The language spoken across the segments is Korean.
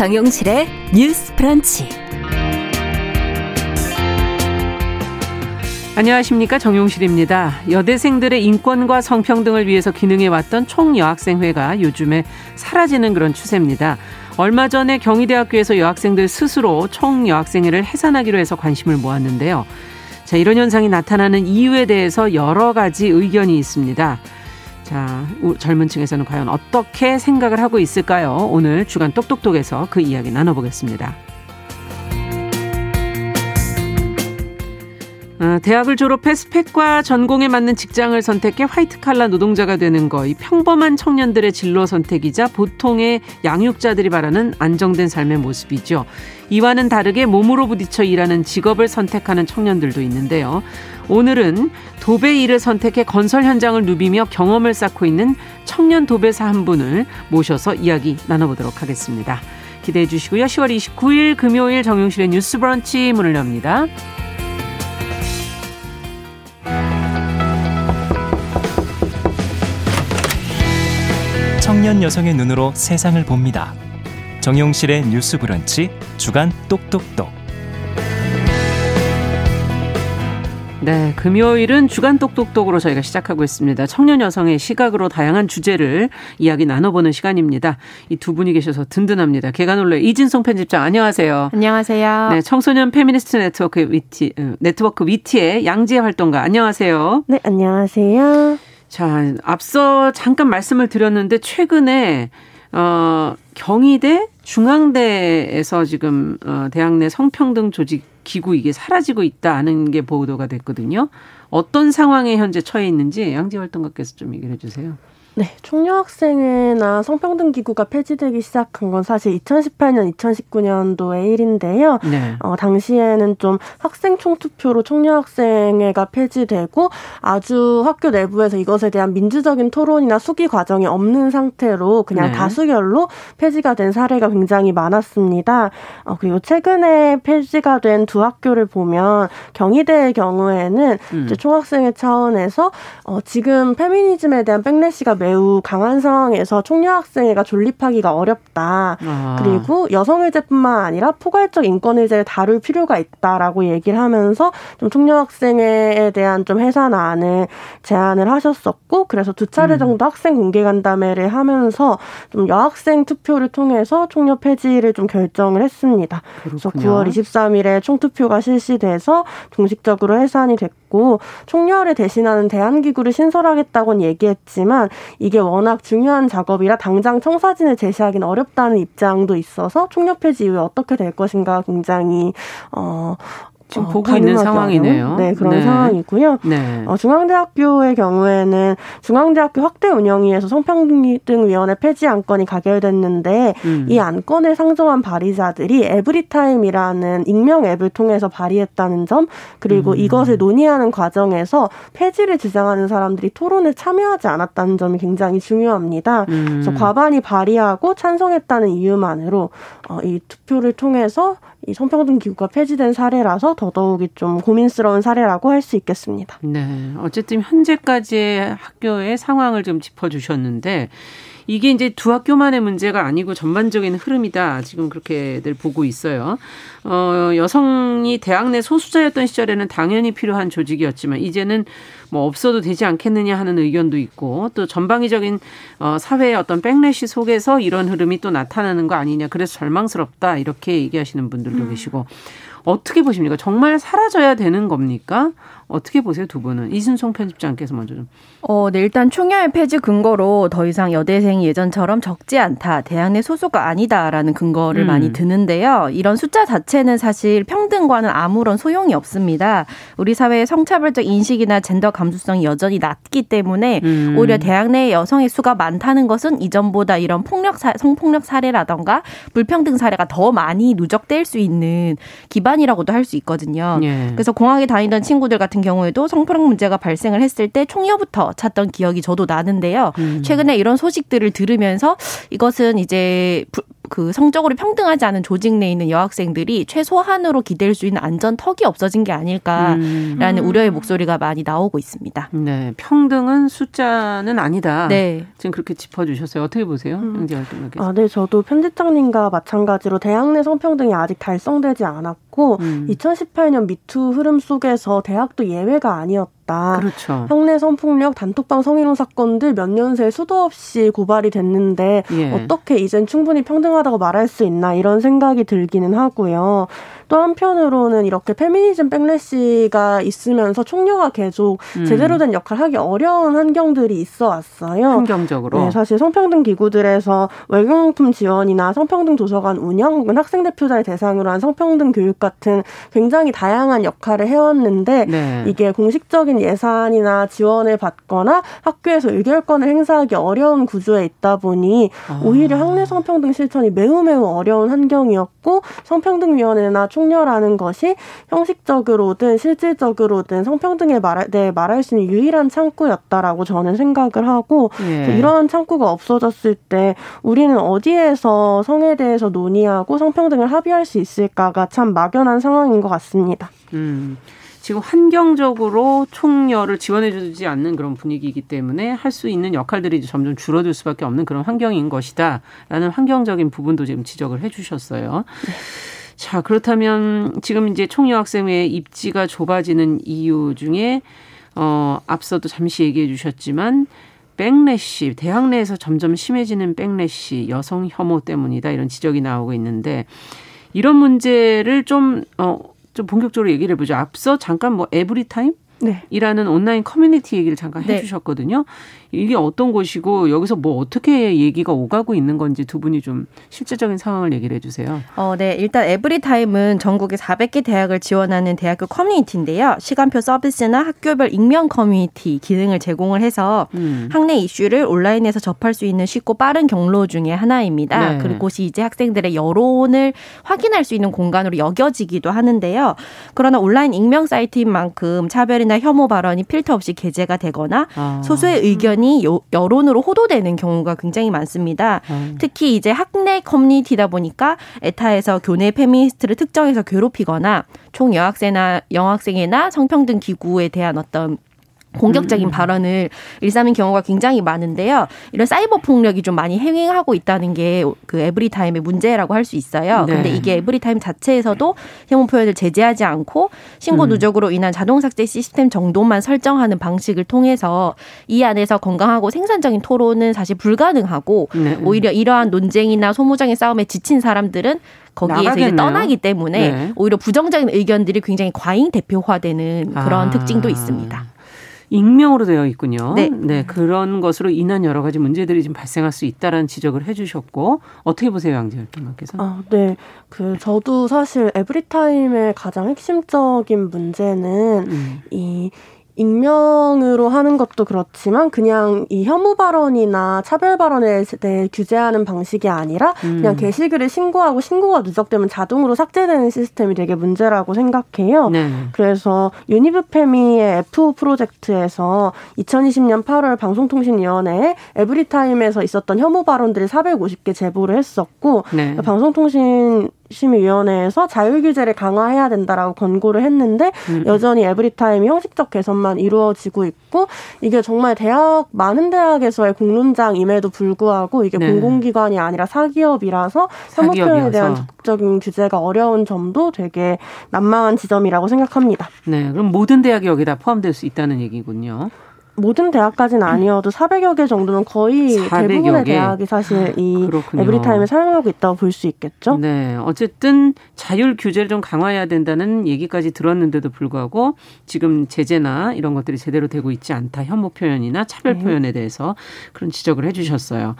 정용실의 뉴스 프런치. 안녕하십니까 정용실입니다. 여대생들의 인권과 성평 등을 위해서 기능해왔던 총여학생회가 요즘에 사라지는 그런 추세입니다. 얼마 전에 경희대학교에서 여학생들 스스로 총여학생회를 해산하기로 해서 관심을 모았는데요. 자, 이런 현상이 나타나는 이유에 대해서 여러 가지 의견이 있습니다. 자, 젊은 층에서는 과연 어떻게 생각을 하고 있을까요? 오늘 주간 똑똑똑에서 그 이야기 나눠보겠습니다. 어, 대학을 졸업해 스펙과 전공에 맞는 직장을 선택해 화이트 칼라 노동자가 되는 거, 이 평범한 청년들의 진로 선택이자 보통의 양육자들이 바라는 안정된 삶의 모습이죠. 이와는 다르게 몸으로 부딪혀 일하는 직업을 선택하는 청년들도 있는데요. 오늘은 도배 일을 선택해 건설 현장을 누비며 경험을 쌓고 있는 청년 도배사 한 분을 모셔서 이야기 나눠보도록 하겠습니다. 기대해 주시고요. 10월 29일 금요일 정용실의 뉴스 브런치 문을 엽니다. 청년 여성의 눈으로 세상을 봅니다. 정용실의 뉴스 브런치 주간 똑똑똑. 네, 금요일은 주간 똑똑똑으로 저희가 시작하고 있습니다. 청년 여성의 시각으로 다양한 주제를 이야기 나눠보는 시간입니다. 이 두 분이 계셔서 든든합니다. 계간홀로 이진송 편집장 안녕하세요. 안녕하세요. 네, 청소년 페미니스트 네트워크 위티 어, 네트워크 위티의 양지혜 활동가 안녕하세요. 네, 안녕하세요. 자, 앞서 잠깐 말씀을 드렸는데 최근에 어 경희대 중앙대에서 지금 어 대학 내 성평등 조직 기구 이게 사라지고 있다는 게 보도가 됐거든요. 어떤 상황에 현재 처해 있는지 양지 활동가께서 좀 얘기를 해 주세요. 네, 총여학생회나 성평등 기구가 폐지되기 시작한 건 사실 2018년, 2019년도의 일인데요. 네. 어, 당시에는 좀 학생 총투표로 총여학생회가 폐지되고 아주 학교 내부에서 이것에 대한 민주적인 토론이나 수기 과정이 없는 상태로 그냥 네. 다수결로 폐지가 된 사례가 굉장히 많았습니다. 어, 그리고 최근에 폐지가 된 두 학교를 보면 경희대의 경우에는 음. 이제 총학생회 차원에서 어, 지금 페미니즘에 대한 백래시가 매우 강한 상황에서 총여 학생회가 존립하기가 어렵다. 아. 그리고 여성의제뿐만 아니라 포괄적 인권의제를 다룰 필요가 있다라고 얘기를 하면서 좀 총여 학생회에 대한 좀 해산안을 제안을 하셨었고 그래서 두 차례 음. 정도 음. 학생 공개 간담회를 하면서 좀 여학생 투표를 통해서 총여 폐지를 좀 결정을 했습니다. 그렇군요. 그래서 9월 23일에 총투표가 실시돼서 공식적으로 해산이 됐고 총여를 대신하는 대한기구를 신설하겠다고는 얘기했지만 이게 워낙 중요한 작업이라 당장 청사진을 제시하기는 어렵다는 입장도 있어서 총력 폐지 이후에 어떻게 될 것인가 굉장히 어 지금 어, 보고 있는 상황이네요. 네, 그런 네. 상황이고요. 네. 어, 중앙대학교의 경우에는 중앙대학교 확대 운영위에서 성평등위원회 폐지 안건이 가결됐는데 음. 이 안건을 상정한 발의자들이 에브리타임이라는 익명 앱을 통해서 발의했다는 점 그리고 음. 이것을 논의하는 과정에서 폐지를 주장하는 사람들이 토론에 참여하지 않았다는 점이 굉장히 중요합니다. 음. 그래서 과반이 발의하고 찬성했다는 이유만으로 어, 이 투표를 통해서 이 성평등 기구가 폐지된 사례라서 더더욱이 좀 고민스러운 사례라고 할 수 있겠습니다. 네. 어쨌든 현재까지의 학교의 상황을 좀 짚어주셨는데 이게 이제 두 학교만의 문제가 아니고 전반적인 흐름이다. 지금 그렇게들 보고 있어요. 어, 여성이 대학 내 소수자였던 시절에는 당연히 필요한 조직이었지만 이제는 뭐 없어도 되지 않겠느냐 하는 의견도 있고 또 전방위적인 어, 사회의 어떤 백래시 속에서 이런 흐름이 또 나타나는 거 아니냐. 그래서 절망스럽다. 이렇게 얘기하시는 분들도 음. 계시고 어떻게 보십니까? 정말 사라져야 되는 겁니까? 어떻게 보세요, 두 분은? 이순송 편집장께서 먼저 좀. 어, 네, 일단 총여의 폐지 근거로 더 이상 여대생이 예전처럼 적지 않다, 대학 내 소수가 아니다라는 근거를 음. 많이 드는데요. 이런 숫자 자체는 사실 평등과는 아무런 소용이 없습니다. 우리 사회의 성차별적 인식이나 젠더 감수성이 여전히 낮기 때문에 음. 오히려 대학 내 여성의 수가 많다는 것은 이전보다 이런 폭력 사, 성폭력 사례라던가 불평등 사례가 더 많이 누적될 수 있는 기반이라고도 할 수 있거든요. 예. 그래서 공학에 다니던 친구들 같은 같은 경우에도 성폭력 문제가 발생을 했을 때 총여부터 찾던 기억이 저도 나는데요. 음. 최근에 이런 소식들을 들으면서 이것은 이제 그 성적으로 평등하지 않은 조직 내에 있는 여학생들이 최소한으로 기댈 수 있는 안전 턱이 없어진 게 아닐까라는 음. 우려의 목소리가 많이 나오고 있습니다. 네, 평등은 숫자는 아니다. 네. 지금 그렇게 짚어주셨어요. 어떻게 보세요, 음. 아, 네, 저도 편집장님과 마찬가지로 대학 내 성평등이 아직 달성되지 않았고 음. 2018년 미투 흐름 속에서 대학도 예외가 아니었 다. 있다. 그렇죠. 학내 성폭력, 단톡방 성희롱 사건들 몇 년 새 수도 없이 고발이 됐는데 예. 어떻게 이젠 충분히 평등하다고 말할 수 있나 이런 생각이 들기는 하고요. 또 한편으로는 이렇게 페미니즘 백래시가 있으면서 총녀가 계속 음. 제대로 된 역할을 하기 어려운 환경들이 있어 왔어요. 환경적으로. 네, 사실 성평등 기구들에서 외교용품 지원이나 성평등 도서관 운영 혹은 학생 대표자의 대상으로 한 성평등 교육 같은 굉장히 다양한 역할을 해왔는데 네. 이게 공식적인 예산이나 지원을 받거나 학교에서 의결권을 행사하기 어려운 구조에 있다 보니 아. 오히려 학내 성평등 실천이 매우 매우 어려운 환경이었고 성평등위원회나 총 녀라는 것이 형식적으로든 실질적으로든 성평등에 말할, 네, 말할 수 있는 유일한 창구였다라고 저는 생각을 하고 예. 이러한 창구가 없어졌을 때 우리는 어디에서 성에 대해서 논의하고 성평등을 합의할 수 있을까가 참 막연한 상황인 것 같습니다. 음. 지금 환경적으로 총열을 지원해주지 않는 그런 분위기이기 때문에 할 수 있는 역할들이 점점 줄어들 수밖에 없는 그런 환경인 것이다라는 환경적인 부분도 지금 지적을 해주셨어요. 네. 자 그렇다면 지금 이제 총여학생회 입지가 좁아지는 이유 중에 어 앞서도 잠시 얘기해 주셨지만 backlash 대학 내에서 점점 심해지는 backlash 여성 혐오 때문이다 이런 지적이 나오고 있는데 이런 문제를 좀 어, 좀 본격적으로 얘기를 해보죠. 앞서 잠깐 뭐 에브리타임 네. 이라는 온라인 커뮤니티 얘기를 잠깐 네. 해주셨거든요. 이게 어떤 곳이고 여기서 뭐 어떻게 얘기가 오가고 있는 건지 두 분이 좀 실제적인 상황을 얘기를 해주세요. 어, 네. 일단 에브리타임은 전국에 400개 대학을 지원하는 대학교 커뮤니티인데요. 시간표 서비스나 학교별 익명 커뮤니티 기능을 제공을 해서 음. 학내 이슈를 온라인에서 접할 수 있는 쉽고 빠른 경로 중에 하나입니다. 네. 그곳이 이제 학생들의 여론을 확인할 수 있는 공간으로 여겨지기도 하는데요. 그러나 온라인 익명 사이트인 만큼 차별이나 혐오 발언이 필터 없이 게재가 되거나 아. 소수의 의견 의견이 요, 여론으로 호도되는 경우가 굉장히 많습니다. 음. 특히 이제 학내 커뮤니티다 보니까 에타에서 교내 페미니스트를 특정해서 괴롭히거나 총여학생회나 여학생이나 성평등 기구에 대한 어떤 공격적인 음. 발언을 일삼는 경우가 굉장히 많은데요. 이런 사이버 폭력이 좀 많이 횡행하고 있다는 게 그 에브리타임의 문제라고 할 수 있어요. 네. 근데 이게 에브리타임 자체에서도 혐오 표현을 제재하지 않고 신고 음. 누적으로 인한 자동 삭제 시스템 정도만 설정하는 방식을 통해서 이 안에서 건강하고 생산적인 토론은 사실 불가능하고 네. 오히려 이러한 논쟁이나 소모적인 싸움에 지친 사람들은 거기에서 나가겠네요. 이제 떠나기 때문에 네. 오히려 부정적인 의견들이 굉장히 과잉 대표화되는 그런 아. 특징도 있습니다. 익명으로 되어 있군요. 네. 네. 그런 것으로 인한 여러 가지 문제들이 좀 발생할 수 있다라는 지적을 해 주셨고 어떻게 보세요, 양지열 김학께서? 아, 네. 그 저도 사실 에브리타임의 가장 핵심적인 문제는 음. 이 익명으로 하는 것도 그렇지만 그냥 이 혐오 발언이나 차별 발언에 대해 규제하는 방식이 아니라 그냥 음. 게시글을 신고하고 신고가 누적되면 자동으로 삭제되는 시스템이 되게 문제라고 생각해요. 네. 그래서 유니브페미의 F 프로젝트에서 2020년 8월 방송통신위원회에 에브리타임에서 있었던 혐오 발언들을 450개 제보를 했었고 네. 방송통신 심의위원회에서 자율 규제를 강화해야 된다라고 권고를 했는데 음. 여전히 에브리타임이 형식적 개선만 이루어지고 있고 이게 정말 대학 많은 대학에서의 공론장임에도 불구하고 이게 네. 공공기관이 아니라 사기업이라서 혐오 표현에 대한 적극적인 규제가 어려운 점도 되게 난망한 지점이라고 생각합니다. 네, 그럼 모든 대학이 여기다 포함될 수 있다는 얘기군요. 모든 대학까지는 아니어도 400여 개 정도는 거의 400여 대부분의 개. 대학이 사실 이 그렇군요. 에브리타임을 사용하고 있다고 볼 수 있겠죠. 네. 어쨌든 자율 규제를 좀 강화해야 된다는 얘기까지 들었는데도 불구하고 지금 제재나 이런 것들이 제대로 되고 있지 않다. 혐오 표현이나 차별 네. 표현에 대해서 그런 지적을 해 주셨어요.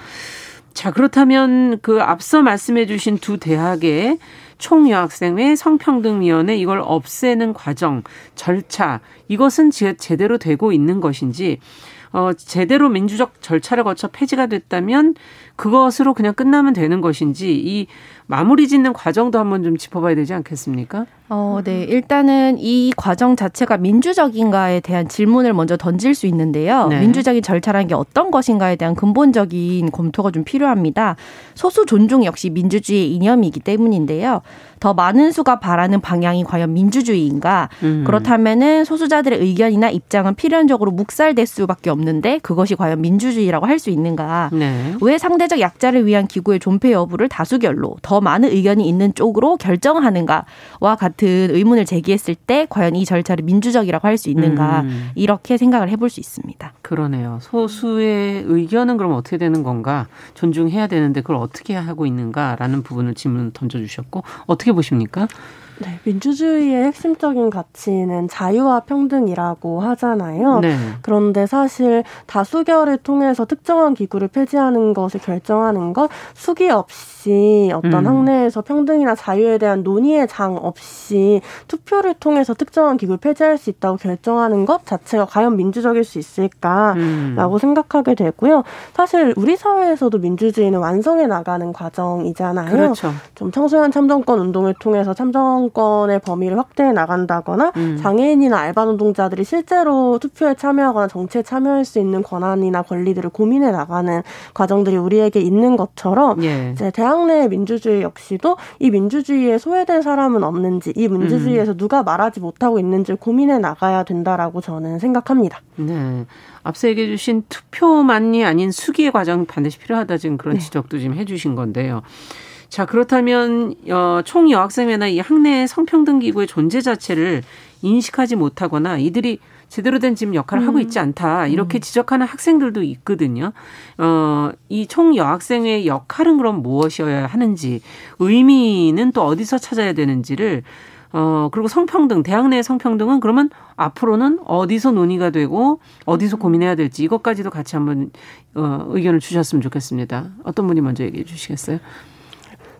자, 그렇다면 그 앞서 말씀해 주신 두 대학의 총여학생회 성평등위원회 이걸 없애는 과정, 절차 이것은 제대로 되고 있는 것인지 어, 제대로 민주적 절차를 거쳐 폐지가 됐다면 그것으로 그냥 끝나면 되는 것인지 이 마무리 짓는 과정도 한번 좀 짚어봐야 되지 않겠습니까? 어, 네. 일단은 이 과정 자체가 민주적인가에 대한 질문을 먼저 던질 수 있는데요. 네. 민주적인 절차라는 게 어떤 것인가에 대한 근본적인 검토가 좀 필요합니다. 소수 존중 역시 민주주의의 이념이기 때문인데요. 더 많은 수가 바라는 방향이 과연 민주주의인가? 음. 그렇다면은 소수자들의 의견이나 입장은 필연적으로 묵살될 수밖에 없는데 그것이 과연 민주주의라고 할 수 있는가? 네. 왜 상대 적 약자를 위한 기구의 존폐 여부를 다수결로 더 많은 의견이 있는 쪽으로 결정하는가와 같은 의문을 제기했을 때 과연 이 절차를 민주적이라고 할 수 있는가? 음. 이렇게 생각을 해볼 수 있습니다. 그러네요. 소수의 의견은 그럼 어떻게 되는 건가? 존중해야 되는데 그걸 어떻게 하고 있는가라는 부분을 질문 던져주셨고 어떻게 보십니까? 네, 민주주의의 핵심적인 가치는 자유와 평등이라고 하잖아요. 네. 그런데 사실 다수결을 통해서 특정한 기구를 폐지하는 것을 결정하는 것 수기 없이 어떤 음. 학내에서 평등이나 자유에 대한 논의의 장 없이 투표를 통해서 특정한 기구를 폐지할 수 있다고 결정하는 것 자체가 과연 민주적일 수 있을까라고 음. 생각하게 되고요. 사실 우리 사회에서도 민주주의는 완성해 나가는 과정이잖아요. 그렇죠. 좀 청소년 참정권 운동을 통해서 참정 정권의 범위를 확대해 나간다거나 음. 장애인이나 알바 노동자들이 실제로 투표에 참여하거나 정치에 참여할 수 있는 권한이나 권리들을 고민해 나가는 과정들이 우리에게 있는 것처럼 예. 이제 대학 내 민주주의 역시도 이 민주주의에 소외된 사람은 없는지 이 민주주의에서 음. 누가 말하지 못하고 있는지 고민해 나가야 된다라고 저는 생각합니다. 네. 앞서 얘기해 주신 투표만이 아닌 수기의 과정 반드시 필요하다 지금 그런 네. 지적도 지금 해 주신 건데요. 자, 그렇다면 어, 총 여학생회나 이 학내 성평등 기구의 존재 자체를 인식하지 못하거나 이들이 제대로 된 지금 역할을 음. 하고 있지 않다. 이렇게 음. 지적하는 학생들도 있거든요. 어, 이 총 여학생의 역할은 그럼 무엇이어야 하는지, 의미는 또 어디서 찾아야 되는지를 어, 그리고 성평등, 대학 내 성평등은 그러면 앞으로는 어디서 논의가 되고 어디서 음. 고민해야 될지 이것까지도 같이 한번 어, 의견을 주셨으면 좋겠습니다. 어떤 분이 먼저 얘기해 주시겠어요?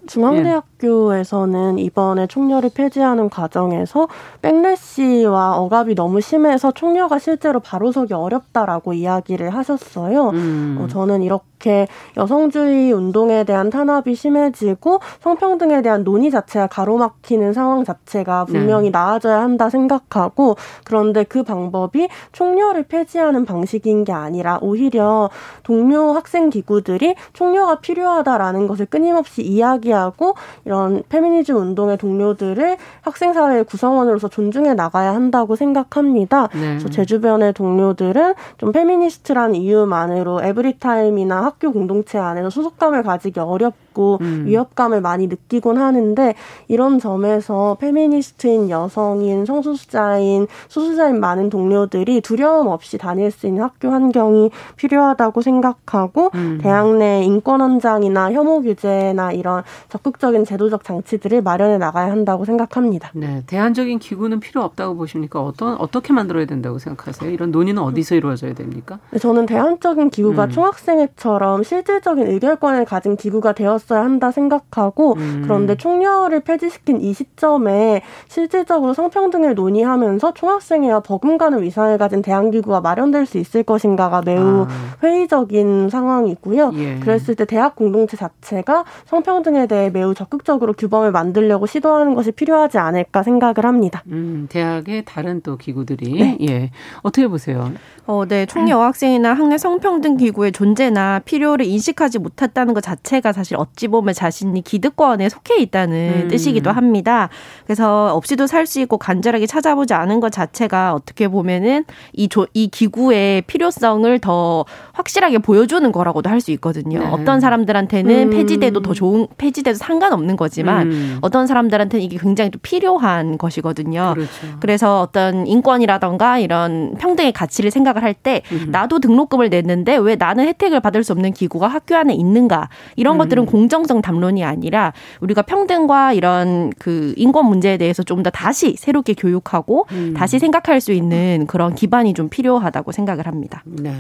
중앙대학교에서는 이번에 총려를 폐지하는 과정에서 백래시와 억압이 너무 심해서 총려가 실제로 바로 서기 어렵다라고 이야기를 하셨어요. 음. 어, 저는 이렇게 여성주의 운동에 대한 탄압이 심해지고 성평등에 대한 논의 자체가 가로막히는 상황 자체가 분명히 네. 나아져야 한다 생각하고 그런데 그 방법이 총여를 폐지하는 방식인 게 아니라 오히려 동료 학생 기구들이 총여가 필요하다라는 것을 끊임없이 이야기 하고 하고 이런 페미니즘 운동의 동료들을 학생 사회의 구성원으로서 존중해 나가야 한다고 생각합니다. 네. 그래서 제 주변의 동료들은 좀 페미니스트라는 이유만으로 에브리타임이나 학교 공동체 안에서 소속감을 가지기 어렵 고 음. 위협감을 많이 느끼곤 하는데 이런 점에서 페미니스트인 여성인 성소수자인 소수자인 많은 동료들이 두려움 없이 다닐 수 있는 학교 환경이 필요하다고 생각하고 음. 대학 내 인권 헌장이나 혐오 규제나 이런 적극적인 제도적 장치들을 마련해 나가야 한다고 생각합니다. 네, 대안적인 기구는 필요 없다고 보십니까? 어떤 어떻게 만들어야 된다고 생각하세요? 이런 논의는 어디서 이루어져야 됩니까? 네, 저는 대안적인 기구가 음. 총학생회처럼 실질적인 의결권을 가진 기구가 되 었어야 한다 생각하고 음. 그런데 총려를 폐지시킨 이 시점에 실질적으로 성평등을 논의하면서 총학생회와 버금가는 위상을 가진 대안기구가 마련될 수 있을 것인가가 매우 아. 회의적인 상황이고요. 예. 그랬을 때 대학 공동체 자체가 성평등에 대해 매우 적극적으로 규범을 만들려고 시도하는 것이 필요하지 않을까 생각을 합니다. 음, 대학의 다른 또 기구들이 네. 예 어떻게 보세요? 어, 네, 총리 여학생이나 학내 성평등 기구의 존재나 필요를 인식하지 못했다는 것 자체가 사실 어찌 보면 자신이 기득권에 속해 있다는 음. 뜻이기도 합니다. 그래서 없이도 살 수 있고 간절하게 찾아보지 않은 것 자체가 어떻게 보면은 이, 조, 이 기구의 필요성을 더 확실하게 보여주는 거라고도 할 수 있거든요. 네. 어떤 사람들한테는 음. 폐지돼도 더 좋은 폐지돼도 상관없는 거지만 음. 어떤 사람들한테는 이게 굉장히 또 필요한 것이거든요. 그렇죠. 그래서 어떤 인권이라던가 이런 평등의 가치를 생각을 할 때 나도 등록금을 냈는데 왜 나는 혜택을 받을 수 없는 기구가 학교 안에 있는가 이런 음. 것들은 공 정성 담론이 아니라 우리가 평등과 이런 그 인권 문제에 대해서 좀 더 다시 새롭게 교육하고 음. 다시 생각할 수 있는 그런 기반이 좀 필요하다고 생각을 합니다. 네.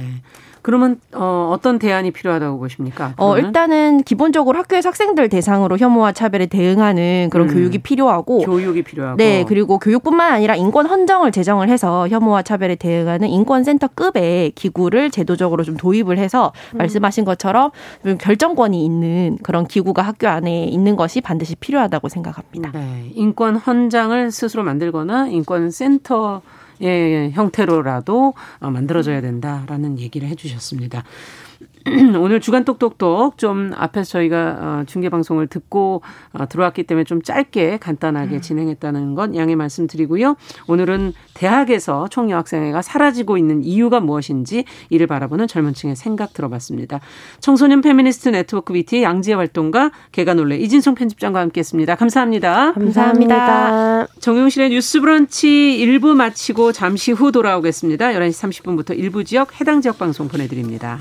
그러면 어, 어떤 대안이 필요하다고 보십니까? 어, 일단은 기본적으로 학교에서 학생들 대상으로 혐오와 차별에 대응하는 그런 음. 교육이 필요하고 교육이 필요하고 네 그리고 교육뿐만 아니라 인권 헌정을 제정을 해서 혐오와 차별에 대응하는 인권센터급의 기구를 제도적으로 좀 도입을 해서 음. 말씀하신 것처럼 좀 결정권이 있는 그런 기구가 학교 안에 있는 것이 반드시 필요하다고 생각합니다. 네. 인권 헌장을 스스로 만들거나 인권 센터 의 형태로라도 어, 만들어져야 된다라는 얘기를 해주셨습니다. 오늘 주간 똑똑똑 좀 앞에서 저희가 어, 중계 방송을 듣고 어, 들어왔기 때문에 좀 짧게 간단하게 음. 진행했다는 건 양해 말씀드리고요. 오늘은 대학에서 총여학생회가 사라지고 있는 이유가 무엇인지 이를 바라보는 젊은층의 생각 들어봤습니다. 청소년 페미니스트 네트워크 BT의 양지혜 활동가 개가놀래 이진성 편집장과 함께했습니다. 감사합니다. 감사합니다. 정용실의 뉴스브런치 1부 마치고 잠시 후 돌아오겠습니다. 11시 30분부터 일부 지역 해당 지역 방송 보내드립니다.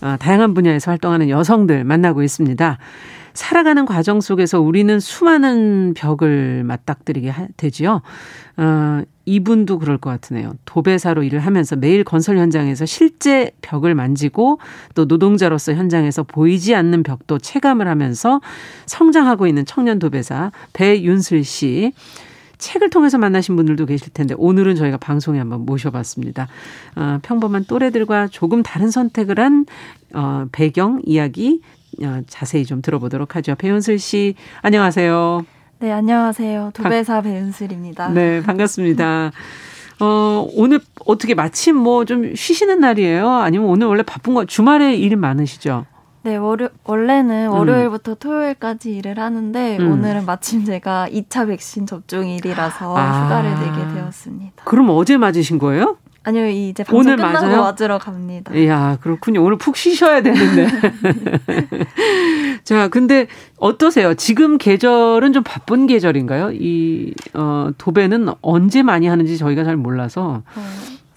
다양한 분야에서 활동하는 여성들 만나고 있습니다. 살아가는 과정 속에서 우리는 수많은 벽을 맞닥뜨리게 되지요. 어, 이분도 그럴 것 같으네요. 도배사로 일을 하면서 매일 건설 현장에서 실제 벽을 만지고 또 노동자로서 현장에서 보이지 않는 벽도 체감을 하면서 성장하고 있는 청년 도배사 배윤슬 씨. 책을 통해서 만나신 분들도 계실 텐데 오늘은 저희가 방송에 한번 모셔봤습니다. 어, 평범한 또래들과 조금 다른 선택을 한 어, 배경 이야기 어, 자세히 좀 들어보도록 하죠. 배윤슬 씨 안녕하세요. 네 안녕하세요. 도배사 반, 배윤슬입니다. 네 반갑습니다. 어, 오늘 어떻게 마침 뭐 좀 쉬시는 날이에요? 아니면 오늘 원래 바쁜 거 주말에 일 많으시죠? 네, 월요, 원래는 음. 월요일부터 토요일까지 일을 하는데 음. 오늘은 마침 제가 2차 백신 접종일이라서 아. 휴가를 내게 되었습니다. 그럼 어제 맞으신 거예요? 아니요, 이제 방송 오늘 끝나고 맞아요? 맞으러 갑니다. 이야, 그렇군요. 오늘 푹 쉬셔야 되는데. 자, 근데 어떠세요? 지금 계절은 좀 바쁜 계절인가요? 이, 어, 도배는 언제 많이 하는지 저희가 잘 몰라서. 어.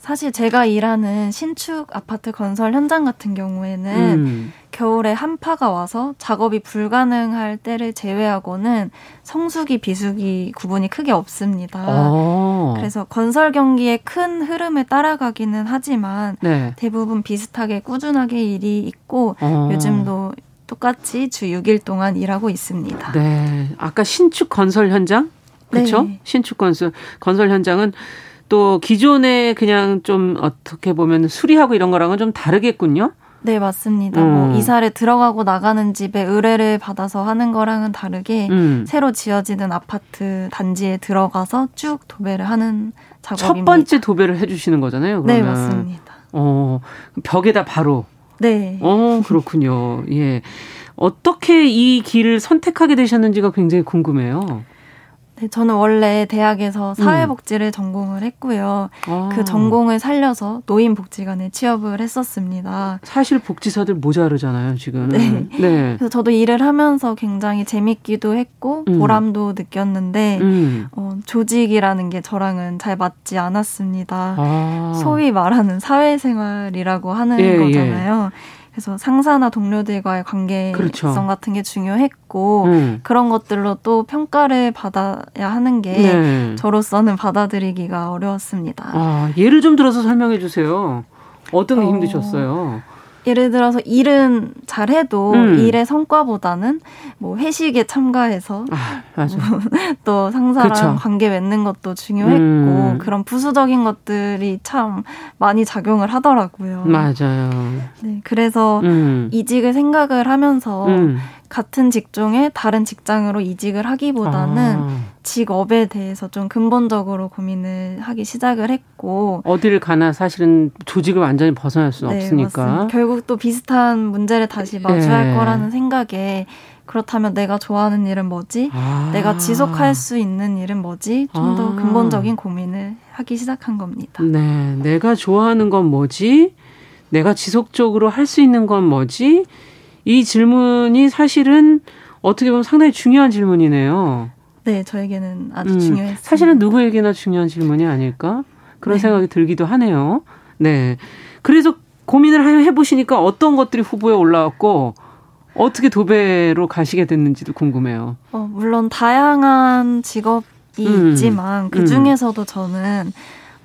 사실 제가 일하는 신축 아파트 건설 현장 같은 경우에는 음. 겨울에 한파가 와서 작업이 불가능할 때를 제외하고는 성수기, 비수기 구분이 크게 없습니다. 오. 그래서 건설 경기의 큰 흐름을 따라가기는 하지만 네. 대부분 비슷하게 꾸준하게 일이 있고 오. 요즘도 똑같이 주 6일 동안 일하고 있습니다. 네. 아까 신축 건설 현장? 그렇죠? 네. 신축 건설 건설 현장은 또 기존에 그냥 좀 어떻게 보면 수리하고 이런 거랑은 좀 다르겠군요. 네, 맞습니다. 뭐 음. 뭐 이사를 들어가고 나가는 집에 의뢰를 받아서 하는 거랑은 다르게 음. 새로 지어지는 아파트 단지에 들어가서 쭉 도배를 하는 작업입니다. 첫 번째 도배를 해 주시는 거잖아요, 네, 그러면. 네, 맞습니다. 어, 벽에다 바로. 네. 어, 그렇군요. 예. 어떻게 이 길을 선택하게 되셨는지가 굉장히 궁금해요. 네, 저는 원래 대학에서 음. 사회복지를 음. 전공을 했고요. 아. 그 전공을 살려서 노인복지관에 취업을 했었습니다. 사실 복지사들 모자르잖아요, 지금. 네. 네. 그래서 저도 일을 하면서 굉장히 재밌기도 했고 음. 보람도 느꼈는데 음. 어, 조직이라는 게 저랑은 잘 맞지 않았습니다. 아. 소위 말하는 사회생활이라고 하는 예, 예. 거잖아요. 예. 그래서 상사나 동료들과의 관계성 그렇죠. 같은 게 중요했고 음. 그런 것들로 또 평가를 받아야 하는 게 네. 저로서는 받아들이기가 어려웠습니다. 아, 예를 좀 들어서 설명해 주세요. 어떤 게 어... 힘드셨어요? 예를 들어서 일은 잘해도 음. 일의 성과보다는 뭐 회식에 참가해서 아, 또 상사랑 그쵸. 관계 맺는 것도 중요했고 음. 그런 부수적인 것들이 참 많이 작용을 하더라고요. 맞아요. 네, 그래서 음. 이직을 생각을 하면서 음. 같은 직종에 다른 직장으로 이직을 하기보다는 아. 직업에 대해서 좀 근본적으로 고민을 하기 시작을 했고 어디를 가나 사실은 조직을 완전히 벗어날 수는 네, 없으니까 맞습니다. 결국 또 비슷한 문제를 다시 마주할 네. 거라는 생각에 그렇다면 내가 좋아하는 일은 뭐지? 아. 내가 지속할 수 있는 일은 뭐지? 좀더 아. 근본적인 고민을 하기 시작한 겁니다. 네, 내가 좋아하는 건 뭐지? 내가 지속적으로 할 수 있는 건 뭐지? 이 질문이 사실은 어떻게 보면 상당히 중요한 질문이네요. 네, 저에게는 아주 음, 중요했어요. 사실은 누구에게나 중요한 질문이 아닐까? 그런 네. 생각이 들기도 하네요. 네. 그래서 고민을 해보시니까 어떤 것들이 후보에 올라왔고, 어떻게 도배로 가시게 됐는지도 궁금해요. 어, 물론 다양한 직업이 음, 있지만 그 음. 중에서도 음. 저는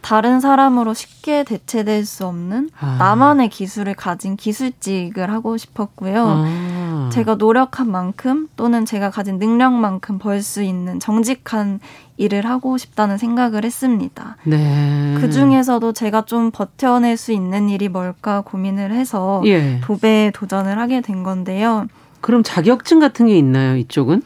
다른 사람으로 쉽게 대체될 수 없는 아. 나만의 기술을 가진 기술직을 하고 싶었고요. 아. 제가 노력한 만큼 또는 제가 가진 능력만큼 벌 수 있는 정직한 일을 하고 싶다는 생각을 했습니다. 네. 그 중에서도 제가 좀 버텨낼 수 있는 일이 뭘까 고민을 해서 예. 도배에 도전을 하게 된 건데요. 그럼 자격증 같은 게 있나요, 이쪽은?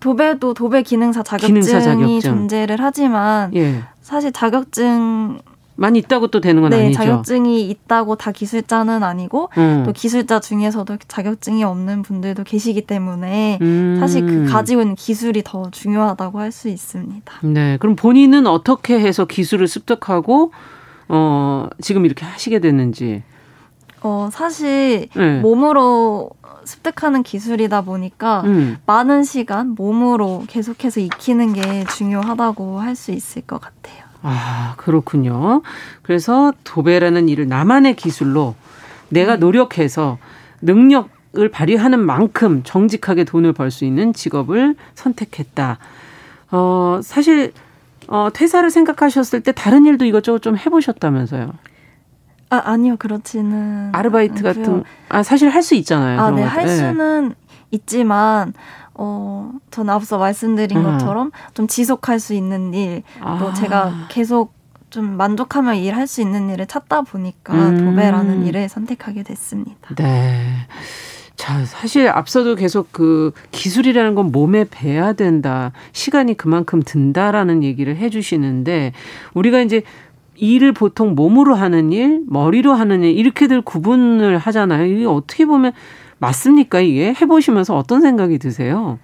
도배도 도배 기능사 자격증이 기능사 자격증. 존재를 하지만 예. 사실 자격증 많이 있다고 또 되는 건 네, 아니죠. 자격증이 있다고 다 기술자는 아니고 음. 또 기술자 중에서도 자격증이 없는 분들도 계시기 때문에 음. 사실 그 가지고 있는 기술이 더 중요하다고 할 수 있습니다. 네, 그럼 본인은 어떻게 해서 기술을 습득하고 어 지금 이렇게 하시게 됐는지. 어 사실 네. 몸으로 습득하는 기술이다 보니까 음. 많은 시간 몸으로 계속해서 익히는 게 중요하다고 할 수 있을 것 같아요. 아, 그렇군요. 그래서 도배라는 일을 나만의 기술로 내가 음. 노력해서 능력을 발휘하는 만큼 정직하게 돈을 벌 수 있는 직업을 선택했다. 어, 사실, 어, 퇴사를 생각하셨을 때 다른 일도 이것저것 좀 해보셨다면서요? 아, 아니요, 그렇지는. 아르바이트 않고요. 같은, 아, 사실 할 수 있잖아요. 아, 네, 할 네. 수는 있지만, 어, 전 앞서 말씀드린 음. 것처럼 좀 지속할 수 있는 일, 아. 또 제가 계속 좀 만족하며 일할 수 있는 일을 찾다 보니까 음. 도배라는 일을 선택하게 됐습니다. 네. 자, 사실 앞서도 계속 그 기술이라는 건 몸에 배야 된다. 시간이 그만큼 든다라는 얘기를 해 주시는데 우리가 이제 일을 보통 몸으로 하는 일, 머리로 하는 일 이렇게들 구분을 하잖아요. 이게 어떻게 보면 맞습니까? 이게 해보시면서 어떤 생각이 드세요?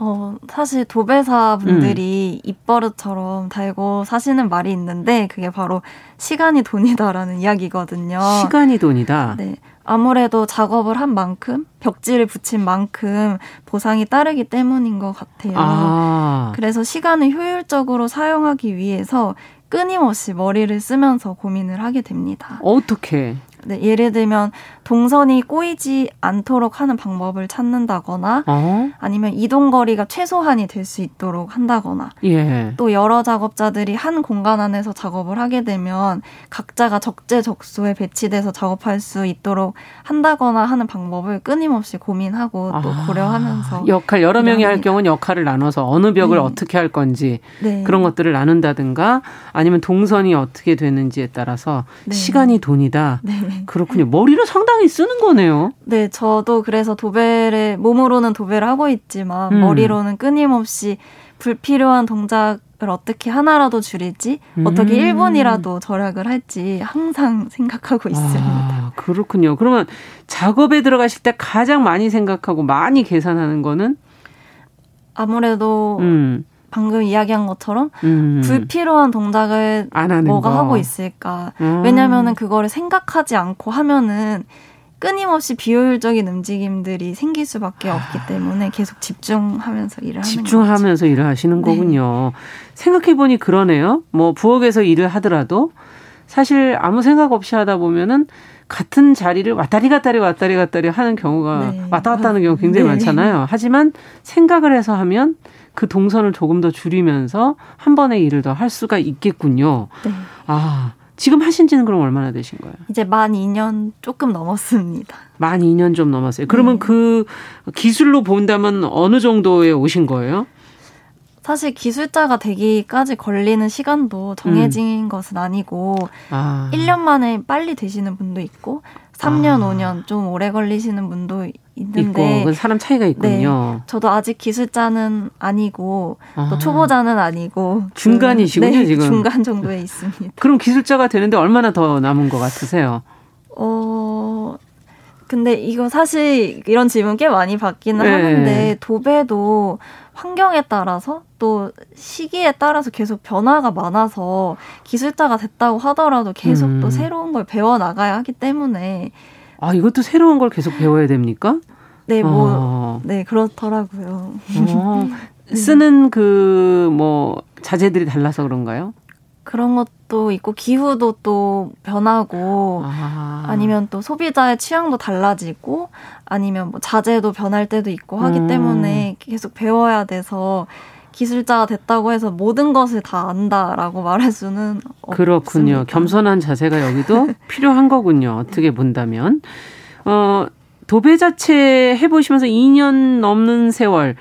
어, 사실 도배사 분들이 음. 입버릇처럼 달고 사시는 말이 있는데 그게 바로 시간이 돈이다라는 이야기거든요. 시간이 돈이다? 네. 아무래도 작업을 한 만큼, 벽지를 붙인 만큼 보상이 따르기 때문인 것 같아요. 아. 그래서 시간을 효율적으로 사용하기 위해서 끊임없이 머리를 쓰면서 고민을 하게 됩니다. 어떻게? 네, 예를 들면 동선이 꼬이지 않도록 하는 방법을 찾는다거나 어? 아니면 이동 거리가 최소한이 될 수 있도록 한다거나 예. 또 여러 작업자들이 한 공간 안에서 작업을 하게 되면 각자가 적재적소에 배치돼서 작업할 수 있도록 한다거나 하는 방법을 끊임없이 고민하고 또 아, 고려하면서 역할 여러 명이 할 경우는 역할을 나눠서 어느 벽을 네. 어떻게 할 건지 네. 그런 것들을 나눈다든가 아니면 동선이 어떻게 되는지에 따라서 네. 시간이 돈이다. 네. 그렇군요. 머리를 상당히 상당히 쓰는 거네요. 네, 저도 그래서 도배를 몸으로는 도배를 하고 있지만 음. 머리로는 끊임없이 불필요한 동작 을 어떻게 하나라도 줄이지, 음. 어떻게 1분이라도 절약을 할지 항상 생각하고 있습니다. 아, 그렇군요. 그러면 작업에 들어가실 때 가장 많이 생각하고 많이 계산하는 거는 아무래도 음. 방금 이야기한 것처럼 음. 불필요한 동작을 뭐가 거. 하고 있을까. 음. 왜냐면은 그거를 생각하지 않고 하면은 끊임없이 비효율적인 움직임들이 생길 수밖에 없기 때문에 계속 집중하면서 일을 하는 집중하면서 일을 하시는 네. 거군요. 생각해 보니 그러네요. 뭐 부엌에서 일을 하더라도 사실 아무 생각 없이 하다 보면은 같은 자리를 왔다리 갔다리 왔다리 갔다리 하는 경우가 네. 왔다 갔다 하는 경우 굉장히 네. 많잖아요. 하지만 생각을 해서 하면 그 동선을 조금 더 줄이면서 한 번의 일을 더 할 수가 있겠군요. 네. 아, 지금 하신 지는 그럼 얼마나 되신 거예요? 이제 만 2년 조금 넘었습니다. 만 2년 좀 넘었어요. 그러면 네. 그 기술로 본다면 어느 정도에 오신 거예요? 사실 기술자가 되기까지 걸리는 시간도 정해진 음. 것은 아니고 아. 1년 만에 빨리 되시는 분도 있고 3년, 아. 5년 좀 오래 걸리시는 분도 있는데 있고 사람 차이가 있군요. 네, 저도 아직 기술자는 아니고 아. 또 초보자는 아니고 중간이시군요, 그, 네, 지금. 중간 정도에 있습니다. 그럼 기술자가 되는데 얼마나 더 남은 것 같으세요? 어 근데 이거 사실 이런 질문 꽤 많이 받기는 네. 하는데 도배도 환경에 따라서 또 시기에 따라서 계속 변화가 많아서 기술자가 됐다고 하더라도 계속 음. 또 새로운 걸 배워 나가야 하기 때문에 아 이것도 새로운 걸 계속 배워야 됩니까? 네, 뭐, 어. 네, 그렇더라고요. 어. 쓰는 그 뭐 자재들이 달라서 그런가요? 그런 것도 있고 기후도 또 변하고 아. 니면또 소비자의 취향도 달라지고 아니면 뭐 자재도 변할 때도 있고 하기 음. 때문에 계속 배워야 돼서 기술자가 됐다고 해서 모든 것을 다 안다라고 말할 수는 그렇군요. 없습니다. 겸손한 자세가 여기도 필요한 거군요. 어떻게 본다면 어 도배 자체 해보시면서 2년 넘는 세월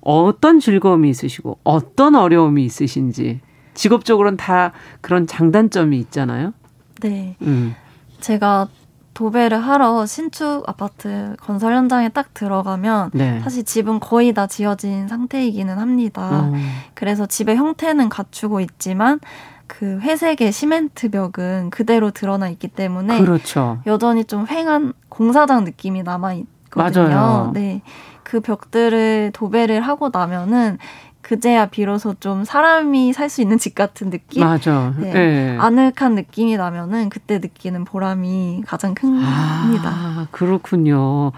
어떤 즐거움이 있으시고 어떤 어려움이 있으신지 직업적으로는 다 그런 장단점이 있잖아요. 네. 음. 제가 도배를 하러 신축 아파트 건설 현장에 딱 들어가면 네. 사실 집은 거의 다 지어진 상태이기는 합니다. 음. 그래서 집의 형태는 갖추고 있지만 그 회색의 시멘트 벽은 그대로 드러나 있기 때문에 그렇죠. 여전히 좀 휑한 공사장 느낌이 남아 있거든요. 맞아요. 네. 그 벽들을 도배를 하고 나면은 그제야 비로소 좀 사람이 살 수 있는 집 같은 느낌? 맞아. 네. 네. 아늑한 느낌이 나면은 그때 느끼는 보람이 가장 큽니다. 아, 그렇군요.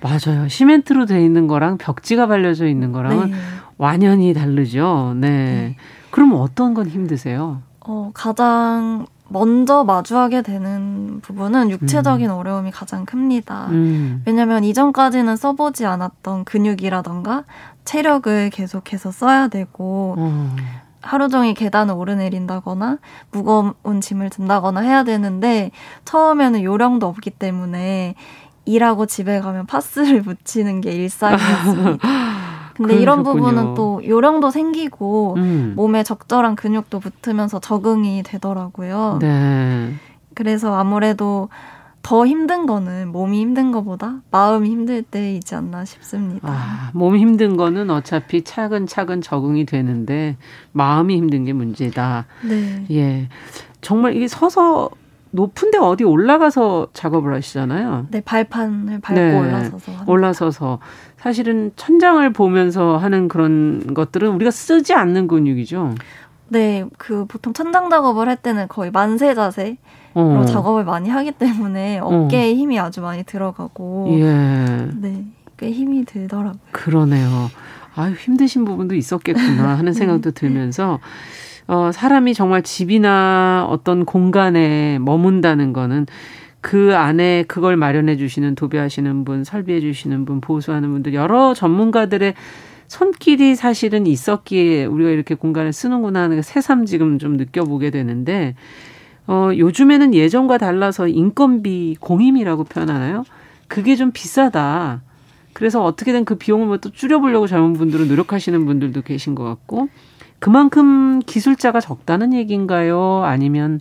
맞아요. 시멘트로 돼 있는 거랑 벽지가 발려져 있는 거랑은 네. 완연히 다르죠. 네. 네. 그럼 어떤 건 힘드세요? 어, 가장 먼저 마주하게 되는 부분은 육체적인 음. 어려움이 가장 큽니다. 음. 왜냐하면 이전까지는 써보지 않았던 근육이라던가 체력을 계속해서 써야 되고 음. 하루 종일 계단을 오르내린다거나 무거운 짐을 든다거나 해야 되는데 처음에는 요령도 없기 때문에 일하고 집에 가면 파스를 붙이는 게 일상이었습니다. 근데 이런 부분은 또 요령도 생기고 음. 몸에 적절한 근육도 붙으면서 적응이 되더라고요. 네. 그래서 아무래도 더 힘든 거는 몸이 힘든 거보다 마음이 힘들 때이지 않나 싶습니다. 아, 몸이 힘든 거는 어차피 차근차근 적응이 되는데 마음이 힘든 게 문제다. 네. 예. 정말 이게 서서 높은데 어디 올라가서 작업을 하시잖아요. 네, 발판을 밟고 네, 올라서서. 합니다. 올라서서 사실은 천장을 보면서 하는 그런 것들은 우리가 쓰지 않는 근육이죠. 네, 그 보통 천장 작업을 할 때는 거의 만세 자세로 어. 작업을 많이 하기 때문에 어깨에 어. 힘이 아주 많이 들어가고. 예. 네, 꽤 힘이 들더라고요. 그러네요. 아유 힘드신 부분도 있었겠구나 하는 생각도 들면서. 어, 사람이 정말 집이나 어떤 공간에 머문다는 거는 그 안에 그걸 마련해 주시는 도배하시는 분, 설비해 주시는 분, 보수하는 분들 여러 전문가들의 손길이 사실은 있었기에 우리가 이렇게 공간을 쓰는구나 하는 새삼 지금 좀 느껴보게 되는데 어, 요즘에는 예전과 달라서 인건비 공임이라고 표현하나요? 그게 좀 비싸다. 그래서 어떻게든 그 비용을 뭐 또 줄여보려고 젊은 분들은 노력하시는 분들도 계신 것 같고 그만큼 기술자가 적다는 얘기인가요? 아니면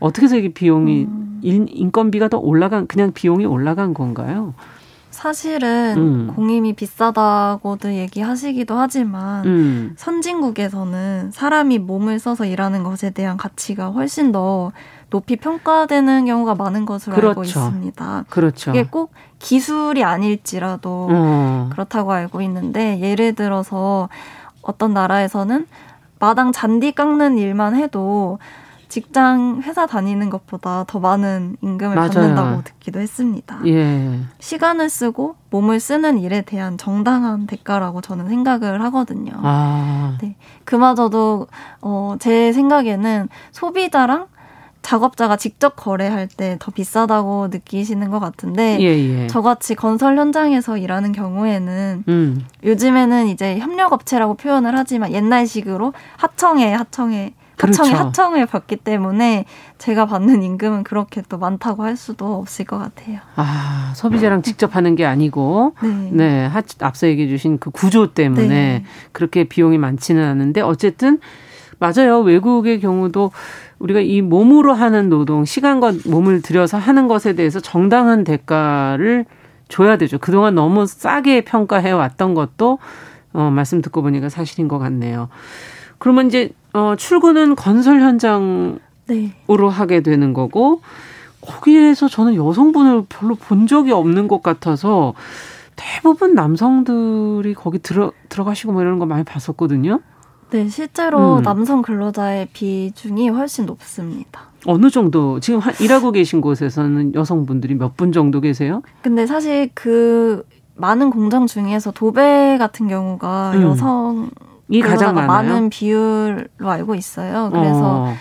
어떻게 해서 이게 비용이 음. 인건비가 더 올라간 그냥 비용이 올라간 건가요? 사실은 음. 공임이 비싸다고도 얘기하시기도 하지만 음. 선진국에서는 사람이 몸을 써서 일하는 것에 대한 가치가 훨씬 더 높이 평가되는 경우가 많은 것으로 그렇죠. 알고 있습니다. 그렇죠. 이게 꼭 기술이 아닐지라도 어. 그렇다고 알고 있는데 예를 들어서 어떤 나라에서는 마당 잔디 깎는 일만 해도 직장 회사 다니는 것보다 더 많은 임금을 맞아요. 받는다고 듣기도 했습니다. 예. 시간을 쓰고 몸을 쓰는 일에 대한 정당한 대가라고 저는 생각을 하거든요. 아. 네. 그마저도 어, 제 생각에는 소비자랑 작업자가 직접 거래할 때 더 비싸다고 느끼시는 것 같은데 예, 예. 저같이 건설 현장에서 일하는 경우에는 음. 요즘에는 이제 협력업체라고 표현을 하지만 옛날식으로 하청에 하청에 하청이 그렇죠. 하청을 받기 때문에 제가 받는 임금은 그렇게 또 많다고 할 수도 없을 것 같아요. 아 소비자랑 직접 하는 게 아니고 네, 네 앞서 얘기해 주신 그 구조 때문에 네. 그렇게 비용이 많지는 않은데 어쨌든 맞아요 외국의 경우도 우리가 이 몸으로 하는 노동 시간과 몸을 들여서 하는 것에 대해서 정당한 대가를 줘야 되죠. 그동안 너무 싸게 평가해 왔던 것도 어, 말씀 듣고 보니까 사실인 것 같네요. 그러면 이제 어, 출근은 건설 현장으로 네. 하게 되는 거고 거기에서 저는 여성분을 별로 본 적이 없는 것 같아서 대부분 남성들이 거기 들어 들어가시고 뭐 이런 거 많이 봤었거든요. 네, 실제로 음. 남성 근로자의 비중이 훨씬 높습니다. 어느 정도 지금 일하고 계신 곳에서는 여성분들이 몇 분 정도 계세요? 근데 사실 그 많은 공장 중에서 도배 같은 경우가 음. 여성 이 가장 많은 비율로 알고 있어요. 그래서 어.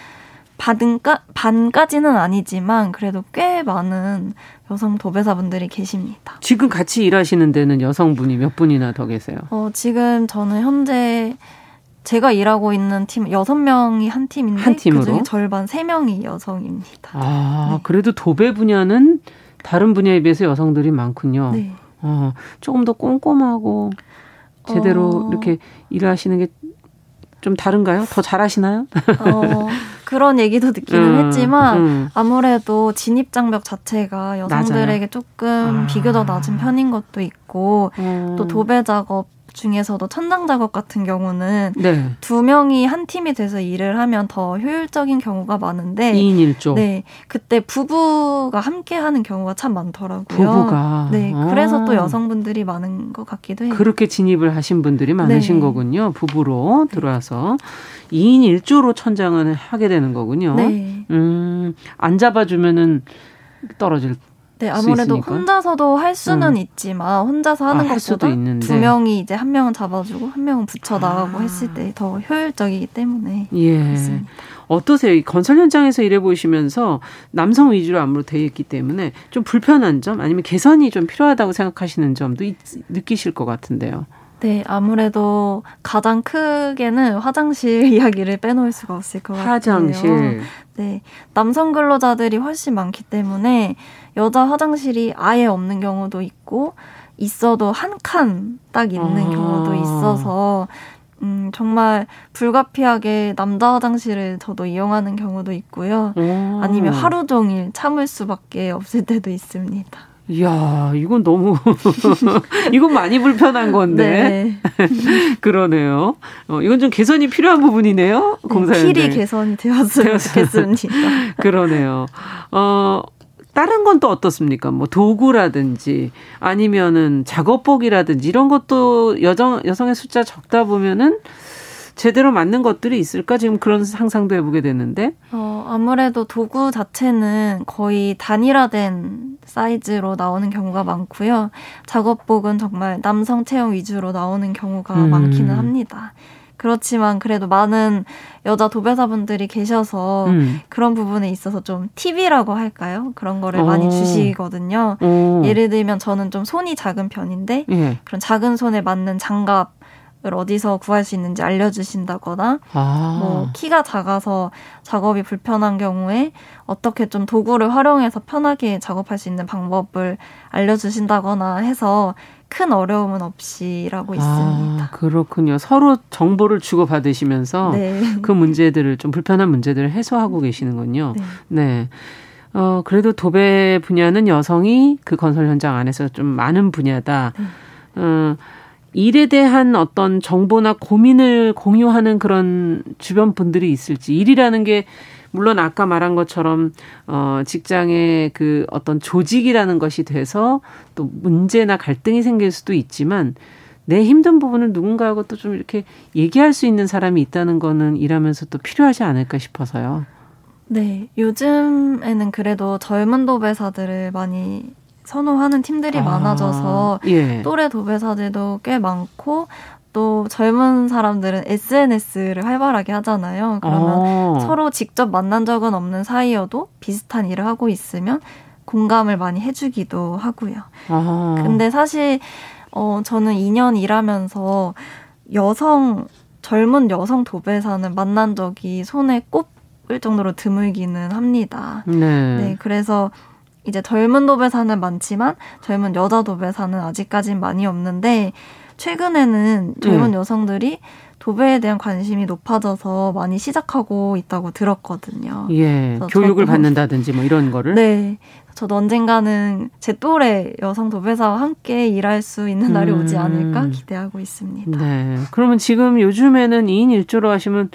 반까, 반까지는 아니지만 그래도 꽤 많은 여성 도배사분들이 계십니다. 지금 같이 일하시는 데는 여성분이 몇 분이나 더 계세요? 어, 지금 저는 현재 제가 일하고 있는 팀 여섯 명이 한 팀인데 한 팀으로? 그중에 절반 세 명이 여성입니다. 아, 네. 그래도 도배 분야는 다른 분야에 비해서 여성들이 많군요. 네. 어, 조금 더 꼼꼼하고 제대로 어... 이렇게 일을 하시는 게 좀 다른가요? 더 잘하시나요? 어, 그런 얘기도 듣기는 음, 했지만 음. 아무래도 진입 장벽 자체가 여성들에게. 조금 아. 비교적 낮은 편인 것도 있고 음. 또 도배 작업 중에서도 천장 작업 같은 경우는 네. 두 명이 한 팀이 돼서 일을 하면 더 효율적인 경우가 많은데 2인 1조. 네. 그때 부부가 함께 하는 경우가 참 많더라고요. 부부가. 네. 그래서 또 아. 여성분들이 많은 것 같기도 해요. 그렇게 진입을 하신 분들이 많으신 네. 거군요. 부부로 들어와서 2인 1조로 천장을 하게 되는 거군요. 네. 음. 안 잡아 주면은 떨어질 네, 아무래도 혼자서도 할 수는 음. 있지만 혼자서 하는 아, 것보다 두 명이 이제 한 명은 잡아주고 한 명은 붙여 나가고 아. 했을 때 더 효율적이기 때문에 예. 그렇습니다. 어떠세요? 건설 현장에서 일해 보시면서 남성 위주로 아무로 되어 있기 때문에 좀 불편한 점 아니면 개선이 좀 필요하다고 생각하시는 점도 있, 느끼실 것 같은데요. 네, 아무래도 가장 크게는 화장실 이야기를 빼놓을 수가 없을 것 같아요. 화장실. 네, 남성 근로자들이 훨씬 많기 때문에 여자 화장실이 아예 없는 경우도 있고 있어도 한 칸 딱 있는 아. 경우도 있어서 음, 정말 불가피하게 남자 화장실을 저도 이용하는 경우도 있고요. 오. 아니면 하루 종일 참을 수밖에 없을 때도 있습니다. 이야, 이건 너무, 이건 많이 불편한 건데. 네. 그러네요. 어, 이건 좀 개선이 필요한 부분이네요. 네, 공사연대. 필히 개선이 되었으면 좋겠습니다. 그러네요. 어, 다른 건 또 어떻습니까? 뭐 도구라든지 아니면은 작업복이라든지 이런 것도 여성 여성의 숫자 적다 보면은 제대로 맞는 것들이 있을까? 지금 그런 상상도 해보게 되는데. 어, 아무래도 도구 자체는 거의 단일화된 사이즈로 나오는 경우가 많고요. 작업복은 정말 남성 체형 위주로 나오는 경우가 음. 많기는 합니다. 그렇지만 그래도 많은 여자 도배사분들이 계셔서 음. 그런 부분에 있어서 좀 팁이라고 할까요? 그런 거를 오. 많이 어. 주시거든요. 오. 예를 들면 저는 좀 손이 작은 편인데 예. 그런 작은 손에 맞는 장갑 을 어디서 구할 수 있는지 알려주신다거나 아. 뭐 키가 작아서 작업이 불편한 경우에 어떻게 좀 도구를 활용해서 편하게 작업할 수 있는 방법을 알려주신다거나 해서 큰 어려움은 없이라고 아, 있습니다. 아, 그렇군요. 서로 정보를 주고 받으시면서 네. 그 문제들을 좀 불편한 문제들을 해소하고 계시는군요. 네. 네. 어, 그래도 도배 분야는 여성이 그 건설 현장 안에서 좀 많은 분야다. 네. 어, 일에 대한 어떤 정보나 고민을 공유하는 그런 주변 분들이 있을지 일이라는 게 물론 아까 말한 것처럼 어 직장의 그 어떤 조직이라는 것이 돼서 또 문제나 갈등이 생길 수도 있지만 내 힘든 부분을 누군가하고 또 좀 이렇게 얘기할 수 있는 사람이 있다는 거는 일하면서 또 필요하지 않을까 싶어서요. 네, 요즘에는 그래도 젊은 도배사들을 많이 선호하는 팀들이 아, 많아져서 예. 또래 도배사들도 꽤 많고 또 젊은 사람들은 SNS를 활발하게 하잖아요. 그러면 아. 서로 직접 만난 적은 없는 사이여도 비슷한 일을 하고 있으면 공감을 많이 해주기도 하고요. 아. 근데 사실 어 저는 2년 일하면서 여성 젊은 여성 도배사는 만난 적이 손에 꼽을 정도로 드물기는 합니다. 네. 네 그래서 이제 젊은 도배사는 많지만 젊은 여자 도배사는 아직까진 많이 없는데 최근에는 젊은 네. 여성들이 도배에 대한 관심이 높아져서 많이 시작하고 있다고 들었거든요. 예. 교육을 받는다든지 뭐 이런 거를. 네. 저도 언젠가는 제 또래 여성 도배사와 함께 일할 수 있는 날이 오지 음. 않을까 기대하고 있습니다. 네. 그러면 지금 요즘에는 2인 1조로 하시면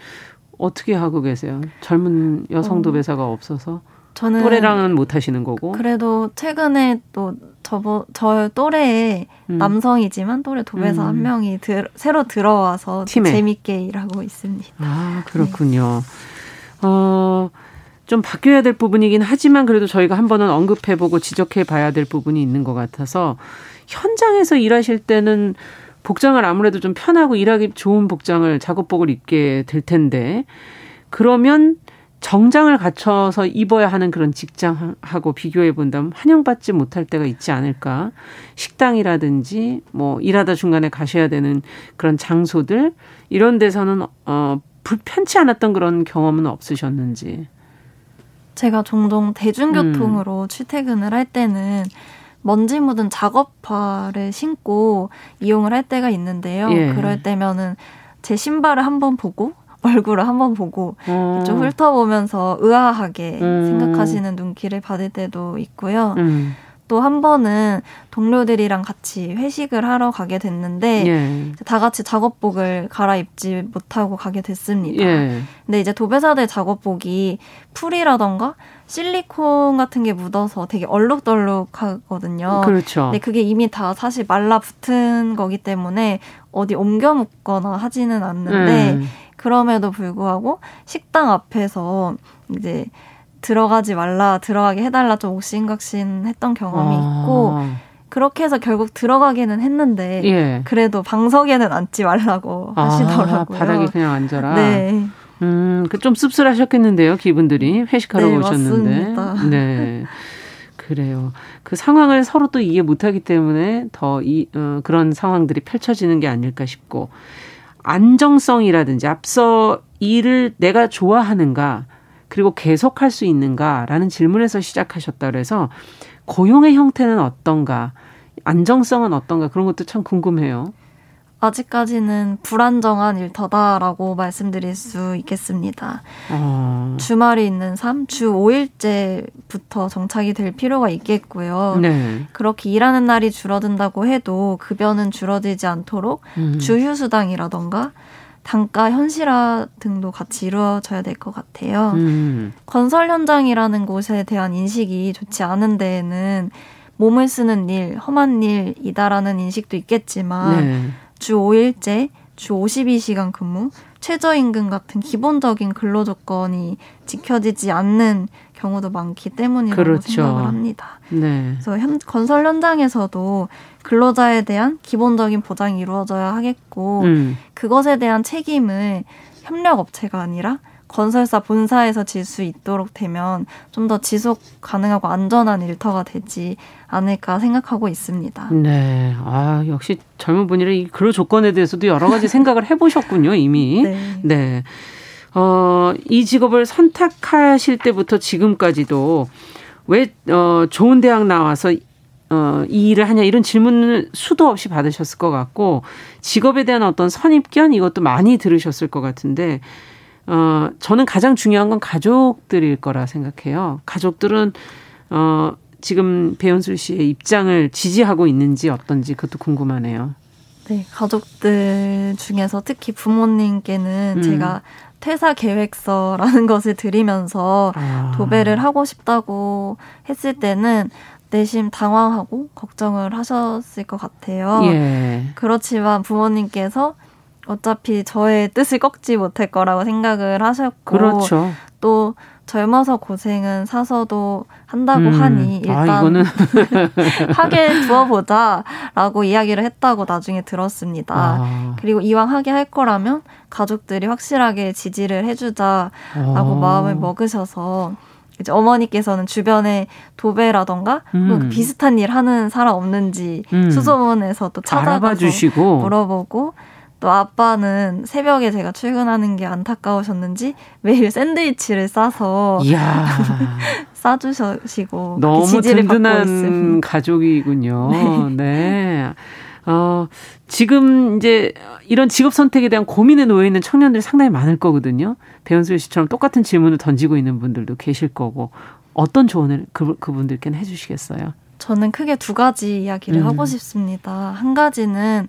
어떻게 하고 계세요? 젊은 여성 어. 도배사가 없어서? 저는 또래랑은 못 하시는 거고. 그래도 최근에 또 저보 저 또래의 음. 남성이지만 또래 도배사 음. 한 명이 들, 새로 들어와서 재밌게 일하고 있습니다. 아 그렇군요. 네. 어. 좀 바뀌어야 될 부분이긴 하지만 그래도 저희가 한 번은 언급해보고 지적해봐야 될 부분이 있는 것 같아서 현장에서 일하실 때는 복장을 아무래도 좀 편하고 일하기 좋은 복장을 작업복을 입게 될 텐데 그러면 정장을 갖춰서 입어야 하는 그런 직장하고 비교해 본다면 환영받지 못할 때가 있지 않을까. 식당이라든지 뭐 일하다 중간에 가셔야 되는 그런 장소들 이런 데서는 어 불편치 않았던 그런 경험은 없으셨는지. 제가 종종 대중교통으로 음. 출퇴근을 할 때는 먼지 묻은 작업화를 신고 이용을 할 때가 있는데요. 예. 그럴 때면은 제 신발을 한번 보고 얼굴을 한번 보고 음. 좀 훑어보면서 의아하게 음. 생각하시는 눈길을 받을 때도 있고요. 음. 또한 번은 동료들이랑 같이 회식을 하러 가게 됐는데 예. 다 같이 작업복을 갈아입지 못하고 가게 됐습니다. 예. 근데 이제 도배사들 작업복이 풀이라던가 실리콘 같은 게 묻어서 되게 얼룩덜룩하거든요. 그렇죠. 근데 그게 이미 다 사실 말라붙은 거기 때문에 어디 옮겨 묶거나 하지는 않는데 음. 그럼에도 불구하고 식당 앞에서 이제 들어가지 말라, 들어가게 해달라 좀 옥신각신 했던 경험이 아. 있고, 그렇게 해서 결국 들어가기는 했는데, 예. 그래도 방석에는 앉지 말라고 아, 하시더라고요. 바닥에 그냥 앉아라. 네. 음, 그 좀 씁쓸하셨겠는데요, 기분들이. 회식하러 네, 오셨는데. 맞습니다. 네. 그래요. 그 상황을 서로 또 이해 못하기 때문에 더 이, 어, 그런 상황들이 펼쳐지는 게 아닐까 싶고, 안정성이라든지 앞서 일을 내가 좋아하는가 그리고 계속할 수 있는가라는 질문에서 시작하셨다 그래서 고용의 형태는 어떤가 안정성은 어떤가 그런 것도 참 궁금해요. 아직까지는 불안정한 일터다라고 말씀드릴 수 있겠습니다. 어. 주말이 있는 삶, 주 5일째부터 정착이 될 필요가 있겠고요. 네. 그렇게 일하는 날이 줄어든다고 해도 급여는 줄어들지 않도록 음. 주휴수당이라던가 단가 현실화 등도 같이 이루어져야 될 것 같아요. 음. 건설 현장이라는 곳에 대한 인식이 좋지 않은 데에는 몸을 쓰는 일, 험한 일이다라는 인식도 있겠지만 네. 주 5일제, 주 52시간 근무, 최저임금 같은 기본적인 근로 조건이 지켜지지 않는 경우도 많기 때문이라고 그렇죠. 생각을 합니다. 네. 그래서 현, 건설 현장에서도 근로자에 대한 기본적인 보장이 이루어져야 하겠고 음. 그것에 대한 책임을 협력 업체가 아니라 건설사 본사에서 질 수 있도록 되면 좀 더 지속 가능하고 안전한 일터가 되지 않을까 생각하고 있습니다. 네. 아, 역시 젊은 분이라 이 근로 조건에 대해서도 여러 가지 생각을 해보셨군요, 이미. 네. 네. 어, 이 직업을 선택하실 때부터 지금까지도 왜, 어, 좋은 대학 나와서 어, 이 일을 하냐 이런 질문을 수도 없이 받으셨을 것 같고 직업에 대한 어떤 선입견 이것도 많이 들으셨을 것 같은데 어, 저는 가장 중요한 건 가족들일 거라 생각해요. 가족들은, 어, 지금 배현술 씨의 입장을 지지하고 있는지 어떤지 그것도 궁금하네요. 네, 가족들 중에서 특히 부모님께는 음. 제가 퇴사 계획서라는 것을 드리면서 아. 도배를 하고 싶다고 했을 때는 내심 당황하고 걱정을 하셨을 것 같아요. 예. 그렇지만 부모님께서 어차피 저의 뜻을 꺾지 못할 거라고 생각을 하셨고 그렇죠. 또 젊어서 고생은 사서도 한다고 음. 하니 아, 일단 아, 하게 두어보자라고 이야기를 했다고 나중에 들었습니다. 아. 그리고 이왕 하게 할 거라면 가족들이 확실하게 지지를 해주자라고 아. 마음을 먹으셔서 이제 어머니께서는 주변에 도배라던가 음. 그 비슷한 일 하는 사람 없는지 음. 수소문에서 또 찾아가서 물어보고 또 아빠는 새벽에 제가 출근하는 게 안타까우셨는지 매일 샌드위치를 싸서 싸주시고 너무 든든한 가족이군요. 네. 네. 어, 지금 이제 이런 직업 선택에 대한 고민에 놓여 있는 청년들이 상당히 많을 거거든요. 배현수 씨처럼 똑같은 질문을 던지고 있는 분들도 계실 거고 어떤 조언을 그, 그분들께는 해주시겠어요? 저는 크게 두 가지 이야기를 음. 하고 싶습니다. 한 가지는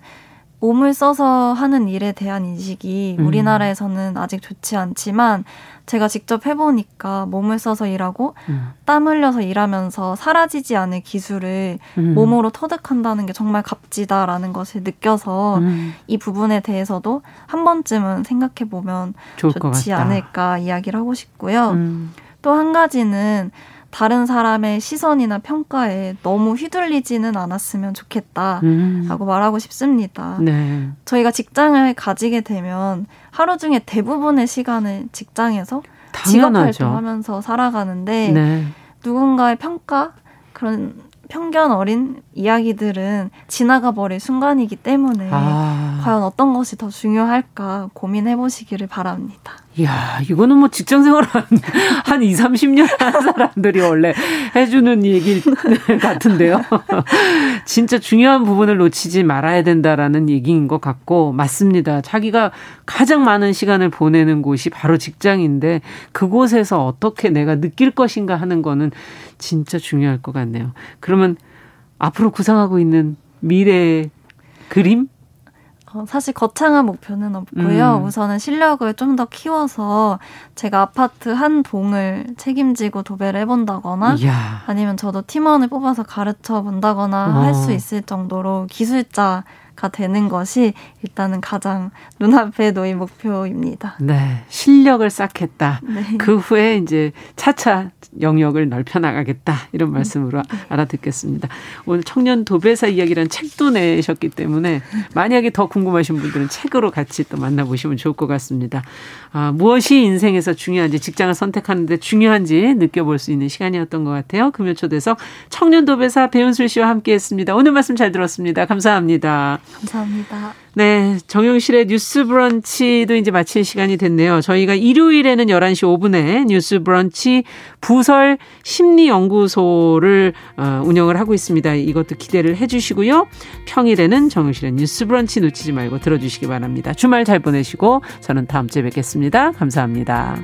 몸을 써서 하는 일에 대한 인식이 음. 우리나라에서는 아직 좋지 않지만 제가 직접 해보니까 몸을 써서 일하고 음. 땀 흘려서 일하면서 사라지지 않을 기술을 음. 몸으로 터득한다는 게 정말 값지다라는 것을 느껴서 음. 이 부분에 대해서도 한 번쯤은 생각해 보면 좋지 않을까 이야기를 하고 싶고요. 음. 또한 가지는 다른 사람의 시선이나 평가에 너무 휘둘리지는 않았으면 좋겠다라고 음. 말하고 싶습니다. 네. 저희가 직장을 가지게 되면 하루 중에 대부분의 시간을 직장에서 직업 활동하면서 살아가는데 네. 누군가의 평가 그런 편견 어린 이야기들은 지나가 버릴 순간이기 때문에 아. 과연 어떤 것이 더 중요할까 고민해 보시기를 바랍니다. 이야, 이거는 뭐 직장 생활 한, 한 2, 30년 한 사람들이 원래 해주는 얘기 같은데요. 진짜 중요한 부분을 놓치지 말아야 된다라는 얘기인 것 같고, 맞습니다. 자기가 가장 많은 시간을 보내는 곳이 바로 직장인데, 그곳에서 어떻게 내가 느낄 것인가 하는 거는 진짜 중요할 것 같네요. 그러면 앞으로 구상하고 있는 미래 그림? 어, 사실 거창한 목표는 없고요. 음. 우선은 실력을 좀 더 키워서 제가 아파트 한 동을 책임지고 도배를 해본다거나 이야. 아니면 저도 팀원을 뽑아서 가르쳐 본다거나 어. 할수 있을 정도로 기술자 가 되는 것이 일단은 가장 눈앞에 놓인 목표입니다. 네. 실력을 쌓겠다. 네. 그 후에 이제 차차 영역을 넓혀 나가겠다. 이런 말씀으로 네. 알아듣겠습니다. 오늘 청년 도배사 이야기라는 책도 내셨기 때문에 만약에 더 궁금하신 분들은 책으로 같이 또 만나보시면 좋을 것 같습니다. 아, 무엇이 인생에서 중요한지 직장을 선택하는데 중요한지 느껴볼 수 있는 시간이었던 것 같아요. 금요 초대석 청년 도배사 배은술 씨와 함께했습니다. 오늘 말씀 잘 들었습니다. 감사합니다. 감사합니다. 네. 정용실의 뉴스 브런치도 이제 마칠 시간이 됐네요. 저희가 일요일에는 11시 5분에 뉴스 브런치 부설 심리연구소를 어, 운영을 하고 있습니다. 이것도 기대를 해 주시고요. 평일에는 정용실의 뉴스 브런치 놓치지 말고 들어주시기 바랍니다. 주말 잘 보내시고 저는 다음 주에 뵙겠습니다. 감사합니다.